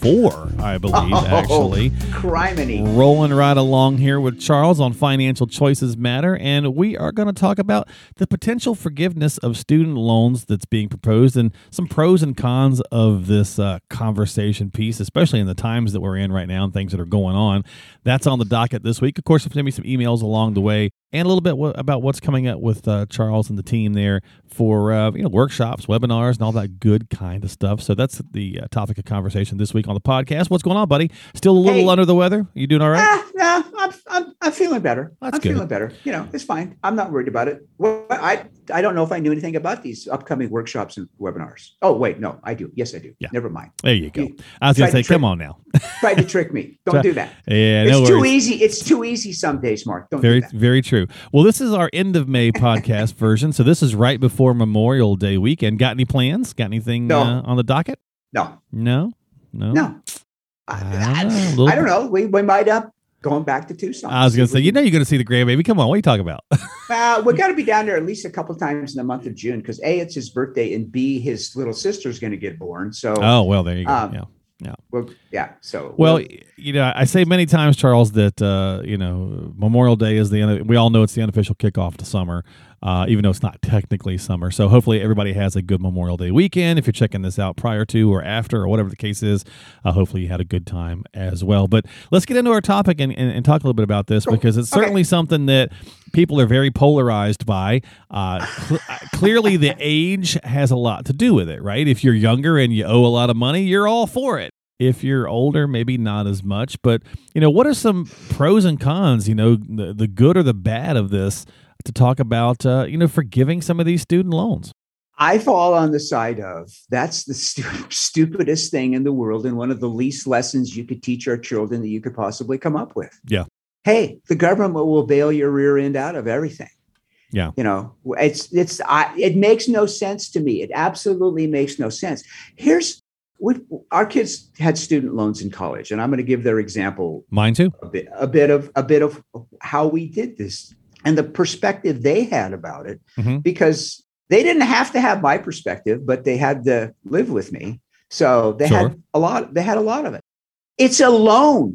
four, I believe, oh, actually. Criminy. Rolling right along here with Charles on Financial Choices Matter. And we are going to talk about the potential forgiveness of student loans that's being proposed and some pros and cons of this uh, conversation piece, especially in the times that we're in right now and things that are going on. That's on the docket this week. Of course, send me some emails along the way and a little bit w- about what's coming up with uh, Charles and the team there for uh, you know workshops, webinars, and all that good kind of stuff. So that's the uh, topic of conversation this week on the podcast. What's going on, buddy? Still a little hey. under the weather? You doing all right? Ah, yeah, I'm, I'm, I'm feeling better. That's I'm good. feeling better. You know, it's fine. I'm not worried about it. Well, I I don't know if I knew anything about these upcoming workshops and webinars. Oh wait, no, I do. Yes, I do. Yeah. Never mind. There you go. You I was going to say, trick, come on now. try to trick me. Don't do that. Yeah, it's no too easy. It's too easy some days, Mark. Don't very very true. Well, this is our end of May podcast version, so this is right before Memorial Day weekend. Got any plans? Got anything no. uh, on the docket? No. No. No. No. I, I, don't know. I don't know. We, we might up going back to Tucson. I was going to say, you know, you're going to see the grandbaby. Come on, what are you talking about? uh, we got to be down there at least a couple times in the month of June because a it's his birthday and b his little sister's going to get born. So oh well, there you go. Um, yeah. Yeah. Well, yeah. So well, well, you know, I say many times, Charles, that uh, you know Memorial Day is the end. we all know it's the unofficial kickoff to summer uh, even though it's not technically summer. So hopefully everybody has a good Memorial Day weekend. If you're checking this out prior to or after or whatever the case is, uh, hopefully you had a good time as well. But let's get into our topic and, and, and talk a little bit about this because it's certainly okay. something that people are very polarized by. Uh, cl- uh, clearly, the age has a lot to do with it, right? If you're younger and you owe a lot of money, you're all for it if you're older maybe not as much but you know what are some pros and cons you know the, the good or the bad of this to talk about, uh, you know, forgiving some of these student loans. I fall on the side of that's the stu- stupidest thing in the world and one of the least lessons you could teach our children that you could possibly come up with. Yeah. Hey, the government will bail your rear end out of everything. Yeah. You know, it's it's I, it makes no sense to me. It absolutely makes no sense. Here's we our kids had student loans in college and I'm going to give their example. Mine too. A bit a bit of a bit of how we did this and the perspective they had about it mm-hmm. because they didn't have to have my perspective but they had to live with me so they sure. had a lot they had a lot of it it's a loan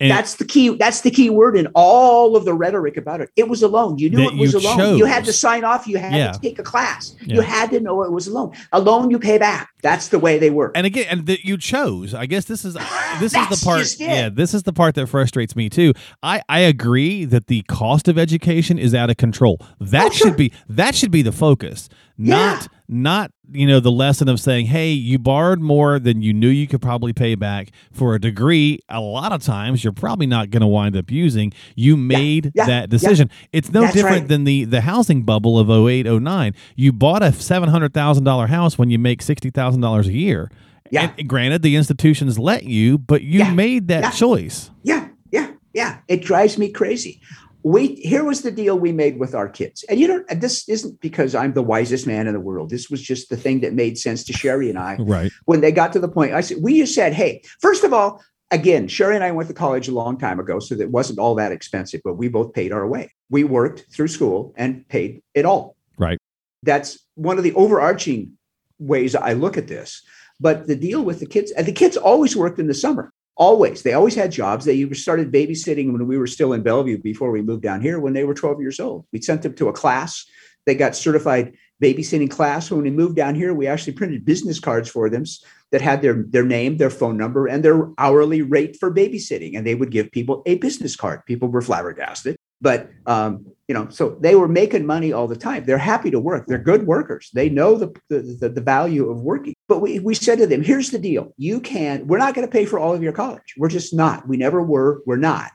and that's the key. That's the key word in all of the rhetoric about it. It was a loan. You knew it was a loan. Chose. You had to sign off. You had yeah. to take a class. Yeah. You had to know it was a loan. A loan you pay back. That's the way they work. And again, and that you chose. I guess this is this is the part. Yeah, this is the part that frustrates me too. I I agree that the cost of education is out of control. That oh, should sure. be that should be the focus. Not yeah. not you know the lesson of saying hey you borrowed more than you knew you could probably pay back for a degree. A lot of times you're probably not going to wind up using. You made yeah, yeah, that decision. Yeah. it's no That's different right. than the the housing bubble of 08 09 you bought a $700000 house when you make $60000 a year. Yeah. And granted the institutions let you but you made that choice. Yeah. Yeah. Yeah. It drives me crazy we here was the deal we made with our kids. And you know this isn't because i'm the wisest man in the world. This was just the thing that made sense to sherry and i right. when they got to the point i said we just said hey first of all again sherry and i went to college a long time ago so that wasn't all that expensive but we both paid our way. We worked through school and paid it all. Right. That's one of the overarching ways i look at this. But the deal with the kids and the kids always worked in the summer always. They always had jobs. They started babysitting when we were still in bellevue before we moved down here when they were 12 years old. We sent them to a class. They got certified babysitting class. When we moved down here we actually printed business cards for them that had their their name their phone number and their hourly rate for babysitting. And they would give people a business card. People were flabbergasted but um, you know so they were making money all the time. They're happy to work. They're good workers. They know the, the, the value of working. But we, we said to them here's the deal. You can we're not going to pay for all of your college. We're just not. We never were. We're not.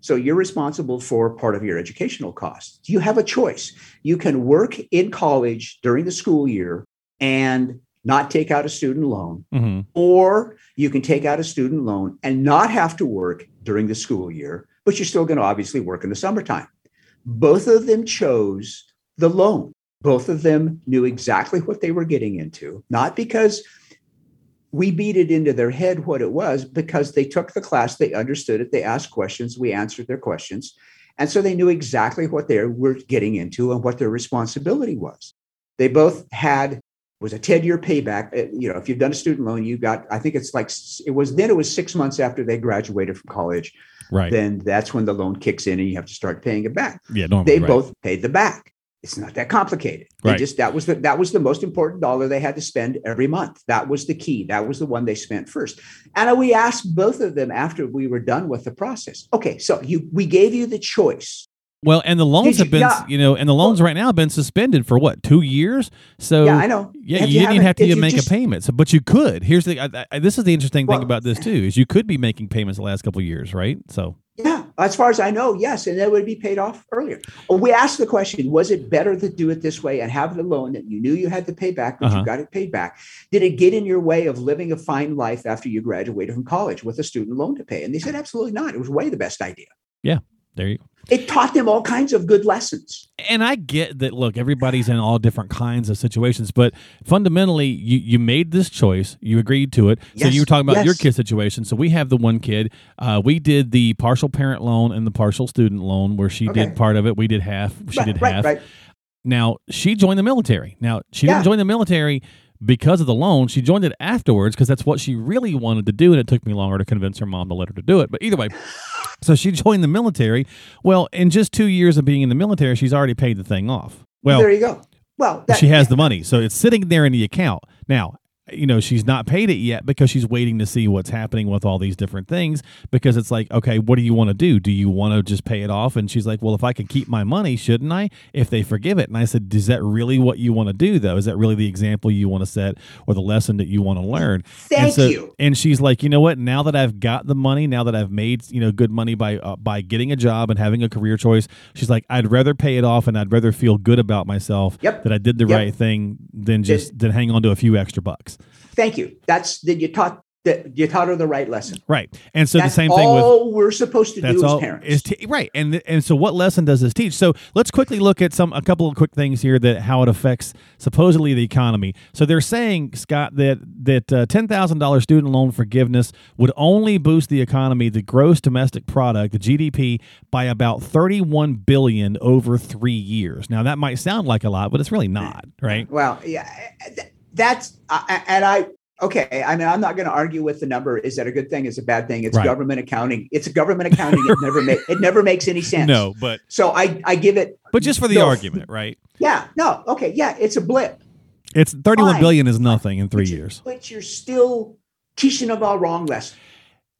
So you're responsible for part of your educational costs. You have a choice. You can work in college during the school year and not take out a student loan, hmm or you can take out a student loan and not have to work during the school year, but you're still going to obviously work in the summertime. Both of them chose the loan. Both of them knew exactly what they were getting into, not because we beat it into their head what it was, because they took the class, they understood it, they asked questions, we answered their questions. And so they knew exactly what they were getting into and what their responsibility was. They both had was a 10 year payback. Uh, You know, if you've done a student loan, you got, I think it's like, it was then it was six months after they graduated from college. Right. Then that's when the loan kicks in and you have to start paying it back. yeah. Normally. They right. both paid the back. It's not that complicated. They Right. just that was the that was the most important dollar they had to spend every month. That was the key. That was the one they spent first. And we asked both of them after we were done with the process. Okay, so you we gave you the choice. Well, and the loans you- have been, yeah. you know, and the loans right now have been suspended for what two years. So yeah, I know. Yeah, Have you, didn't even haven't- to even make just- a payment, so, but you could. Here's the. I, I, this is the interesting thing about this too is you could be making payments the last couple of years, right? So Yeah, as far as I know, yes, and that would be paid off earlier. Well, we asked the question: Was it better to do it this way and have the loan that you knew you had to pay back, but Uh-huh. you got it paid back? Did it get in your way of living a fine life after you graduated from college with a student loan to pay? And they said absolutely not. It was way the best idea. There you. go. It taught them all kinds of good lessons. And I get that. Look, everybody's in all different kinds of situations, but fundamentally, you you made this choice. You agreed to it. so you were talking about your kid situation. So we have the one kid. Uh, we did the partial parent loan and the partial student loan, where she Okay. did part of it. We did half. She right, did right, half. right. Now she joined the military. Now she Yeah. didn't join the military because of the loan. She joined it afterwards because that's what she really wanted to do, and it took me longer to convince her mom to let her to do it. But either way, so she joined the military. Well, in just two years of being in the military, she's already paid the thing off. Well, there you go. Well, that, she has the money, so it's sitting there in the account now. You know, she's not paid it yet because she's waiting to see what's happening with all these different things. Because it's like, okay, what do you want to do? Do you want to just pay it off? And she's like, well, if I can keep my money, shouldn't I? If they forgive it. And I said, is that really what you want to do, though? Is that really the example you want to set or the lesson that you want to learn? Thank and so, you. And she's like, you know what? Now that I've got the money, now that I've made you know good money by uh, by getting a job and having a career choice, she's like, I'd rather pay it off and I'd rather feel good about myself Yep. that I did the Yep. right thing than just than hang on to a few extra bucks. Thank you. That's that you taught that you taught her the right lesson. Right. And so That's the same thing with all we're supposed to that's do all as parents. is t- right and and so what lesson does this teach so let's quickly look at some a couple of quick things here that how it affects supposedly the economy so they're saying scott that that uh, $10000 student loan forgiveness would only boost the economy the gross domestic product the gdp by about 31 billion over three years now that might sound like a lot but it's really not right Well, yeah, th- that's and I okay. I mean, I'm not going to argue with the number. Is that a good thing? Is a bad thing? It's Right. government accounting. It's government accounting. It never make it never makes any sense. no but So I I give it. but just for the no, argument right Yeah. No. Okay. Yeah. It's a blip. it's 31 Fine. billion is nothing in three But years But you're still teaching them all wrong lesson.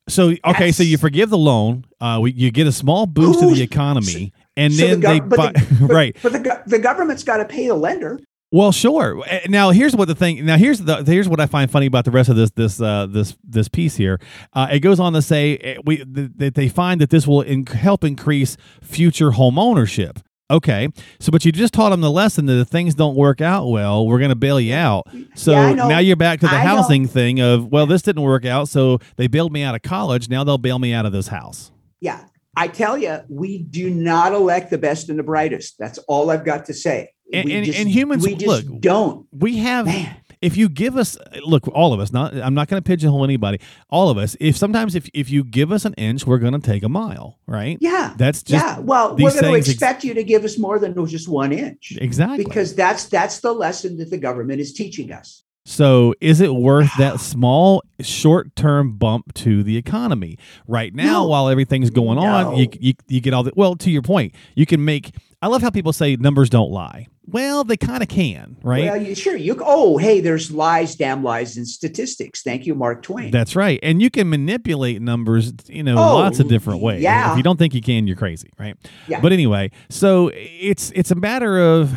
So okay, so you forgive the loan, uh, we, you get a small boost to the economy, and So the then gov- they but buy, the- but- right. But the the government's got to pay the lender. Well, sure. Uh, Now here's what the thing. Now here's the here's what I find funny about the rest of this this uh, this this piece here. Uh, it goes on to say uh, we that they find that this will in- help increase future home ownership. Okay, so but you just taught them the lesson that if things don't work out well, we're going to bail you out. So Yeah, now you're back to the I know. housing thing of well, this didn't work out, so they bailed me out of college. Now they'll bail me out of this house. Yeah. I tell you, we do not elect the best and the brightest. That's all I've got to say. And- and- just- and humans- we just look, don't. We have Man. if you give us look all of us not i'm not going to pigeonhole anybody all of us if sometimes if, if you give us an inch we're going to take a mile right Yeah. that's just yeah. Well, we're going to things ex- expect you to give us more than just one inch exactly because that's that's the lesson that the government is teaching us. so is it worth that small short-term bump to the economy right now No. while everything's going on you, you you get all the well to your point you can make i love how people say numbers don't lie well they kind of can right Well, you, sure. You oh, hey, there's lies, damn lies, and statistics. Thank you, Mark Twain. That's right. And you can manipulate numbers, you know, Oh, lots of different ways. yeah. If you don't think you can, you're crazy, right? Yeah. But anyway, so it's it's a matter of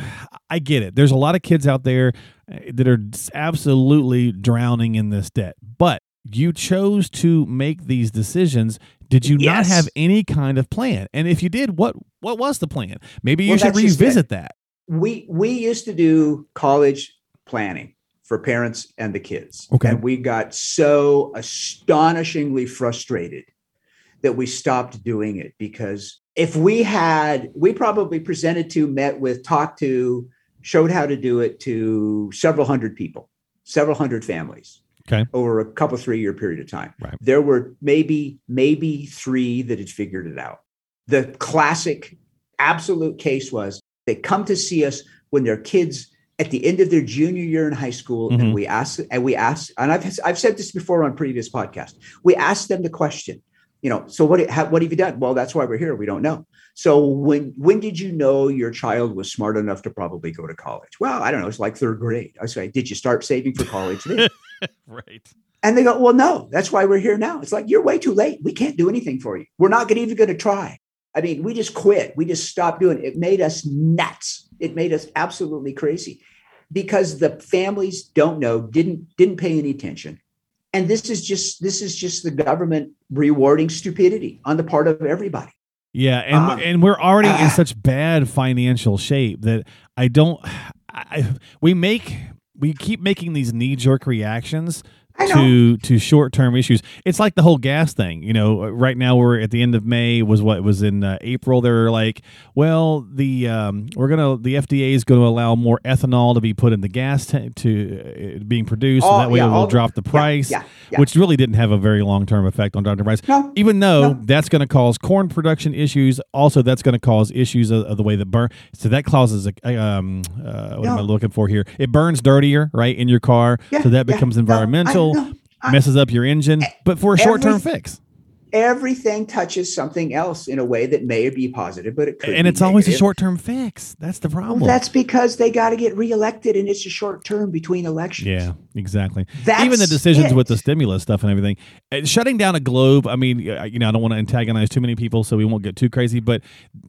I get it. There's a lot of kids out there uh, that are absolutely drowning in this debt. But you chose to make these decisions. Did you not have any kind of plan? And if you did, what what was the plan? Maybe you Well, should revisit that. We we used to do college planning for parents and the kids. Okay. And we got so astonishingly frustrated that we stopped doing it because if we had, we probably presented to, met with, talked to, showed how to do it to several hundred people, several hundred families. Okay. Over a couple, three year period of time. Right. There were maybe, maybe three that had figured it out. The classic absolute case was they come to see us when their kids at the end of their junior year in high school Mhm. and we ask and we ask and I've I've said this before on previous podcasts. We ask them the question, you know, so what ha- what have you done? Well, that's why we're here. We don't know. So when when did you know your child was smart enough to probably go to college? Well, I don't know. It's like third grade. I say, did you start saving for college then? Right. And they go, well, no, that's why we're here now. It's like, you're way too late. We can't do anything for you. We're not gonna, even going to try. I mean, we just quit. We just stopped doing it. It made us nuts. It made us absolutely crazy because the families don't know, didn't didn't pay any attention. And this is just this is just the government rewarding stupidity on the part of everybody. Yeah, and Um, and we're already in ah. such bad financial shape that I don't. I, we make we keep making these knee jerk reactions. To to short term issues. It's like the whole gas thing. You know, right now we're at the end of May. Was what was in uh, April. They're like, well, the um, we're gonna the FDA is going to allow more ethanol to be put in the gas tank to uh, being produced, so that way yeah, it will all drop the price. yeah, yeah. Which really didn't have a very long term effect on the price No, even though No. that's going to cause corn production issues also that's going to cause issues of, of the way that burn so that causes a um uh, what am i looking for here it burns dirtier right in your car so that becomes No, I- no, I- messes up your engine but for a short-term every- fix everything touches something else in a way that may be positive, but it could and it's always a short-term fix that's the Well, problem that's because they got to get reelected, and it's a short term between elections. yeah exactly That's even the decisions it. with the stimulus stuff and everything Uh, shutting down a globe i mean you know i don't want to antagonize too many people so we won't get too crazy but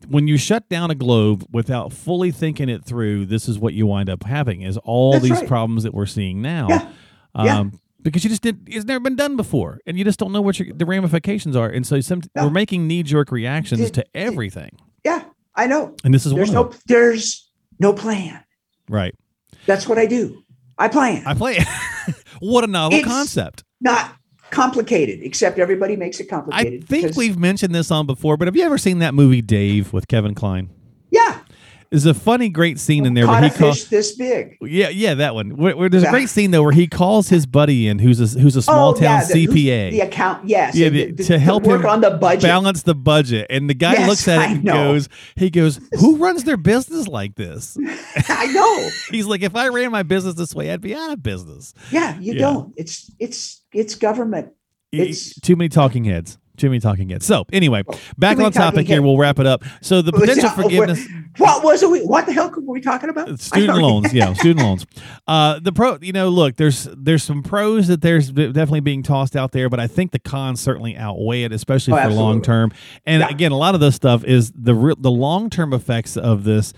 when you shut down a globe without fully thinking it through this is what you wind up having is all That's these right. problems that we're seeing now Yeah. Yeah. Because you just did it's never been done before and you just don't know what your, the ramifications are and so some, No. we're making knee-jerk reactions Did- to everything Yeah, I know. and this is There's no there's no plan. right That's what I do. I plan. i plan what a novel It's- concept Not complicated, except everybody makes it complicated. I think we've mentioned this on before, but have you ever seen that movie Dave with Kevin Kline? Yeah There's a funny, great scene in there where he calls. this big. Yeah, yeah, that one. Where, where there's a great scene though where he calls his buddy in, who's a who's a oh, small town Oh, yeah, the- CPA, The account, yes. Yeah, the- the- to help work him on the budget. balance the budget, and the guy Yes, looks at I it and know. goes, he goes, "Who runs their business like this?" I know. He's like, "If I ran my business this way, I'd be out of business." Yeah, you Yeah. don't. It's it's it's government. It's- too many talking heads. Too many talking heads. So anyway, back on topic here. heads. We'll wrap it up. So the potential forgiveness. What was it? we- What the hell were we talking about? Student loans yeah student loans uh the pro you know look there's there's some pros that there's definitely being tossed out there but i think the cons certainly outweigh it especially Oh, for absolutely. long term and Yeah. again a lot of this stuff is the re- the long term effects of this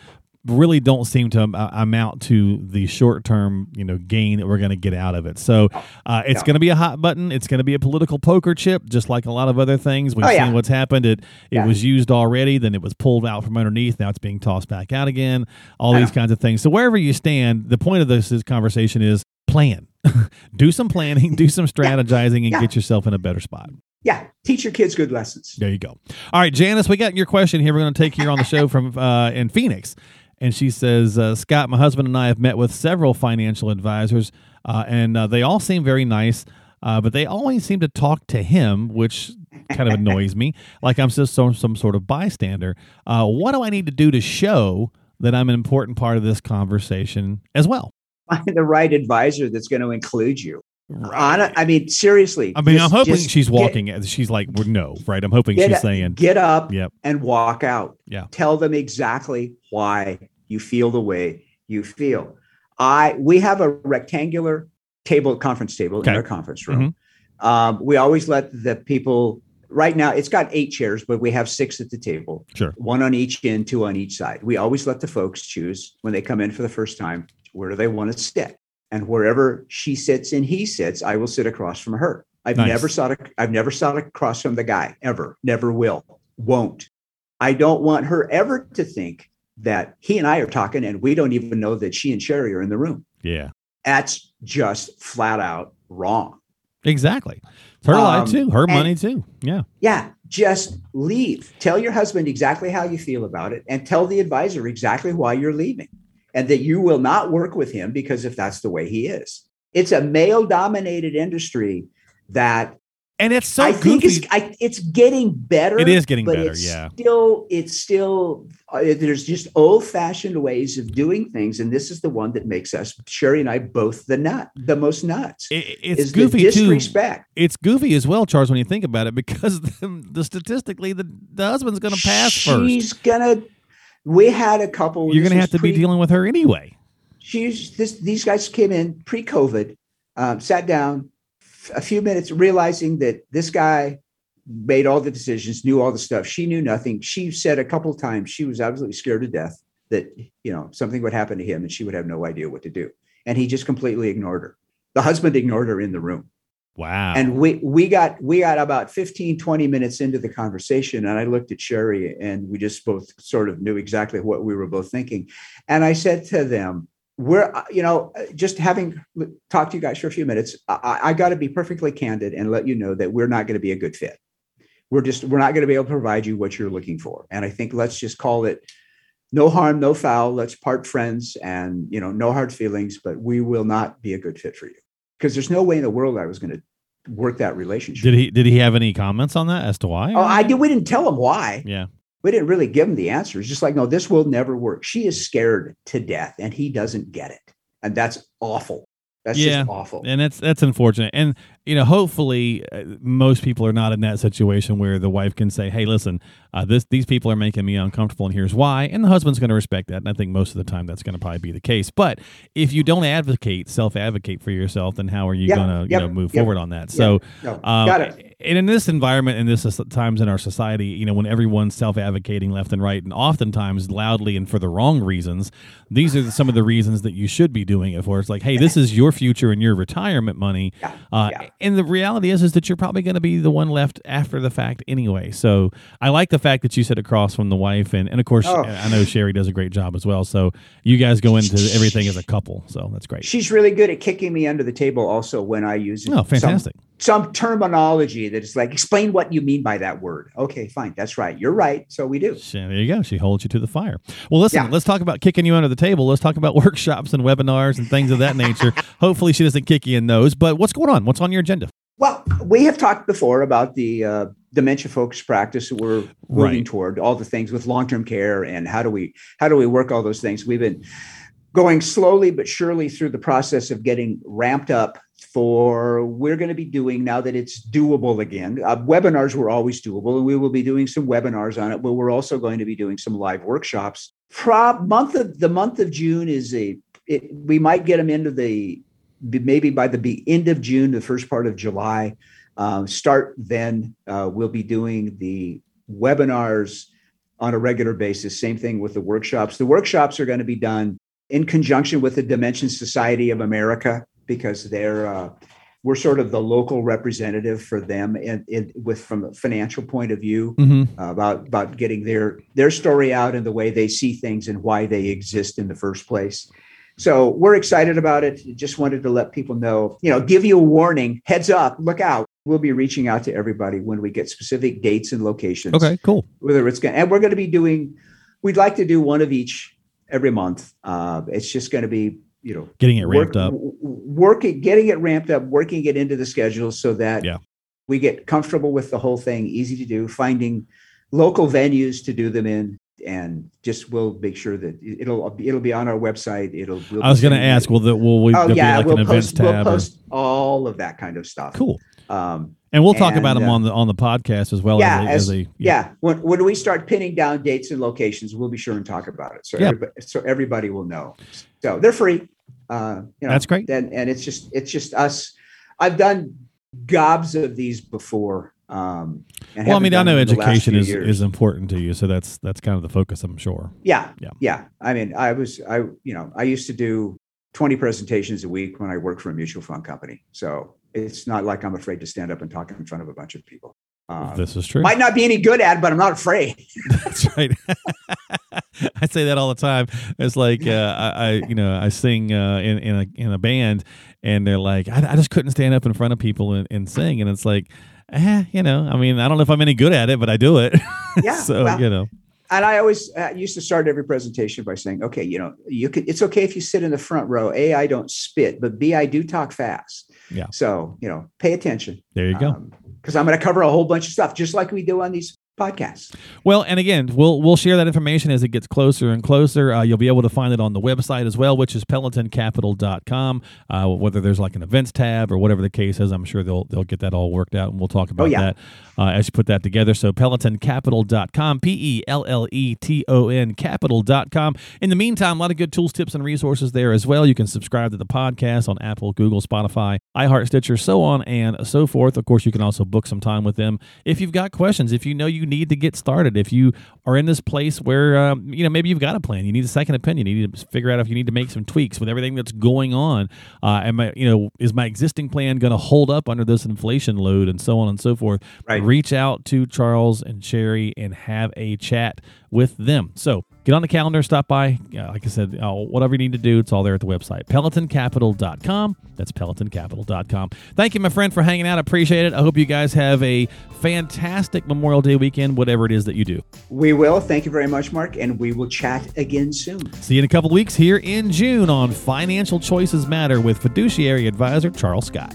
really don't seem to uh, amount to the short term you know gain that we're going to get out of it. So uh, it's going to be a hot button. It's going to be a political poker chip just like a lot of other things. We've Oh, seen yeah. what's happened. It it Yeah. was used already then it was pulled out from underneath. Now it's being tossed back out again. All these kinds of things. So wherever you stand the point of this, this conversation is plan. Do some planning do some strategizing and get yourself in a better spot. Yeah, teach your kids good lessons. there you go. All right janice we got your question here. We're going to take here on the show from uh, in phoenix and she says uh, scott my husband and i have met with several financial advisors uh, and uh, they all seem very nice uh, but they always seem to talk to him which kind of annoys me like i'm just some, some sort of bystander uh, what do i need to do to show that i'm an important part of this conversation as well Find the right advisor that's going to include you. On it- I mean, seriously. I mean, just- I'm hoping she's walking. as she's like, well, no, right? I'm hoping she's up- saying, get up Yep. and walk out. Yeah. Tell them exactly why you feel the way you feel. I we have a rectangular table, conference table Okay. Mm-hmm. in our conference room. Um, we always let the people. Right now, it's got eight chairs, but we have six at the table. Sure. One on each end, two on each side. We always let the folks choose when they come in for the first time where do they want to sit. And wherever she sits and he sits, I will sit across from her. I've Nice. never sat. I've never sat across from the guy ever. Never will. Won't. I don't want her ever to think that he and I are talking and we don't even know that she and Sherry are in the room. yeah, That's just flat out wrong. Exactly. It's her life Um, too. Her and- money too. Yeah. Yeah, just leave. Tell your husband exactly how you feel about it and tell the advisor exactly why you're leaving and that you will not work with him because if that's the way he is. It's a male dominated industry that And it's so I think goofy. it's I, it's getting better. It is getting better, yeah. Still, it's still uh, there's just old fashioned ways of doing things, and this is the one that makes us Sherry and I both the nut, the most nuts. It- it's goofy too. disrespect. It's goofy as well, Charles, when you think about it, because the, the statistically the, the husband's going to pass first. She's gonna. We had a couple. You're going to have to be dealing with her anyway. she's this these guys came in pre-covid um, sat down f- a few minutes realizing that this guy made all the decisions knew all the stuff she knew nothing she said a couple of times she was absolutely scared to death that you know something would happen to him and she would have no idea what to do and he just completely ignored her the husband ignored her in the room Wow. and we we got we got about 15 20 minutes into the conversation and i looked at sherry and we just both sort of knew exactly what we were both thinking. And i said to them we're uh, you know just having talked to you guys for a few minutes i, I got to be perfectly candid and let you know that we're not going to be a good fit. We're just we're not going to be able to provide you what you're looking for. And i think let's just call it no harm no foul. Let's part friends and you know no hard feelings but we will not be a good fit for you because there's no way in the world i was going to work that relationship did he did he have any comments on that as to why? oh i did we didn't tell him why Yeah. we didn't really give him the answers just like no this will never work she is scared to death and he doesn't get it and that's awful that's Yeah. just awful And that's that's unfortunate. And you know, hopefully, uh, most people are not in that situation where the wife can say, "Hey, listen, uh, this these people are making me uncomfortable, and here's why." And the husband's going to respect that. And I think most of the time that's going to probably be the case. But if you don't advocate, self advocate for yourself, then how are you Yeah, going to you know move yep. forward on that? So. no, Um, got it And in this environment, and this times in our society, you know, when everyone's self-advocating left and right, and oftentimes loudly and for the wrong reasons, these are some of the reasons that you should be doing it for. It's like, hey, this is your future and your retirement money. Yeah, Uh, yeah. And the reality is, is that you're probably going to be the one left after the fact anyway. So I like the fact that you sit across from the wife, and and of course, Oh. I know Sherry does a great job as well. So you guys go into everything as a couple. So that's great. she's really good at kicking me under the table also when i use Oh, fantastic. some, some terminology that is like explain what you mean by that word okay fine that's right you're right so we do She- there you go. She holds you to the fire. Well, listen, Yeah. let's talk about kicking you under the table. Let's talk about workshops and webinars and things of that nature. Hopefully, she doesn't kick you in those. But what's going on? What's on your agenda? Well, we have talked before about the uh, dementia focused practice that we're moving Right. toward, all the things with long term care and how do we how do we work all those things. We've been going slowly but surely through the process of getting ramped up for we're going to be doing now that it's doable again. Uh, webinars were always doable, and we will be doing some webinars on it. But we're also going to be doing some live workshops. Prob month of the month of June is a it, we might get them into the maybe by the end of June, the first part of July. Um, start then. Uh, we'll be doing the webinars on a regular basis. Same thing with the workshops. The workshops are going to be done in conjunction with the Dementia Society of America because they're uh, we're sort of the local representative for them and with from a financial point of view Mm-hmm. uh, about about getting their their story out and the way they see things and why they exist in the first place. So we're excited about it. Just wanted to let people know, you know, give you a warning, heads up, look out. We'll be reaching out to everybody when we get specific dates and locations. Okay, cool. Whether it's going, and we're going to be doing, we'd like to do one of each every month. Uh, it's just going to be, you know, Getting it ramped work- up. working, getting it ramped up, working it into the schedule so that Yeah. we get comfortable with the whole thing, easy to do, finding local venues to do them in, and just we'll make sure that it'll it'll be on our website. It'll. We'll I was going to ask, will the, will we Oh yeah, like we'll an events post, we'll post all of that kind of stuff. cool. Um, And we'll talk about them uh, on the on the podcast as well yeah, as, a, as- as a yeah, when when we start pinning down dates and locations, we'll be sure and talk about it. So Yeah. everybody, so everybody will know. So they're free. Uh, you know, That's great. And and it's just it's just us. I've done gobs of these before. Um, and Well, I mean, I know them in the last education is, years. is important to you, so that's that's kind of the focus, I'm sure. Yeah, Yeah. yeah, I mean, I was, I, you know, I used to do 20 presentations a week when I worked for a mutual fund company. So it's not like I'm afraid to stand up and talk in front of a bunch of people. Uh, this is true. might not be any good at, but I'm not afraid. That's right. I say that all the time. It's like uh, I, I, you know, I sing uh, in in a in a band, and they're like, I, I just couldn't stand up in front of people and, and sing, and it's like, eh, you know, I mean, I don't know if I'm any good at it, but I do it. Yeah, so well, you know, and I always uh, used to start every presentation by saying, "Okay, you know, you can. It's okay if you sit in the front row. A, I don't spit, but B, I do talk fast. Yeah. So you know, pay attention. there you go. Um, because I'm going to cover a whole bunch of stuff, just like we do on these podcasts. Well, and again, we'll we'll share that information as it gets closer and closer. Uh, you'll be able to find it on the website as well, which is pelotoncapital.com. Uh, whether there's like an events tab or whatever the case is, I'm sure they'll they'll get that all worked out, and we'll talk about yeah. that uh, as you put that together. So pelotoncapital.com, P E L L E T O N capital.com. In the meantime, a lot of good tools, tips, and resources there as well. You can subscribe to the podcast on Apple, Google, Spotify, iHeart, Stitcher, so on and so forth. Of course, you can also book some time with them if you've got questions. If you know you need to get started, if you are in this place where um, you know maybe you've got a plan, you need a second opinion, you need to figure out if you need to make some tweaks with everything that's going on. Uh, am I, you know, is my existing plan going to hold up under this inflation load and so on and so forth? Right. Reach out to Charles and Sherry and have a chat with them. So get on the calendar, stop by. Uh, like I said, uh, whatever you need to do, it's all there at the website. PelotonCapital.com. That's PelotonCapital.com. Thank you, my friend, for hanging out. I appreciate it. I hope you guys have a fantastic Memorial Day weekend, whatever it is that you do. We will. Thank you very much, Mark, and we will chat again soon. See you in a couple weeks here in June on Financial Choices Matter with fiduciary advisor Charles Scott.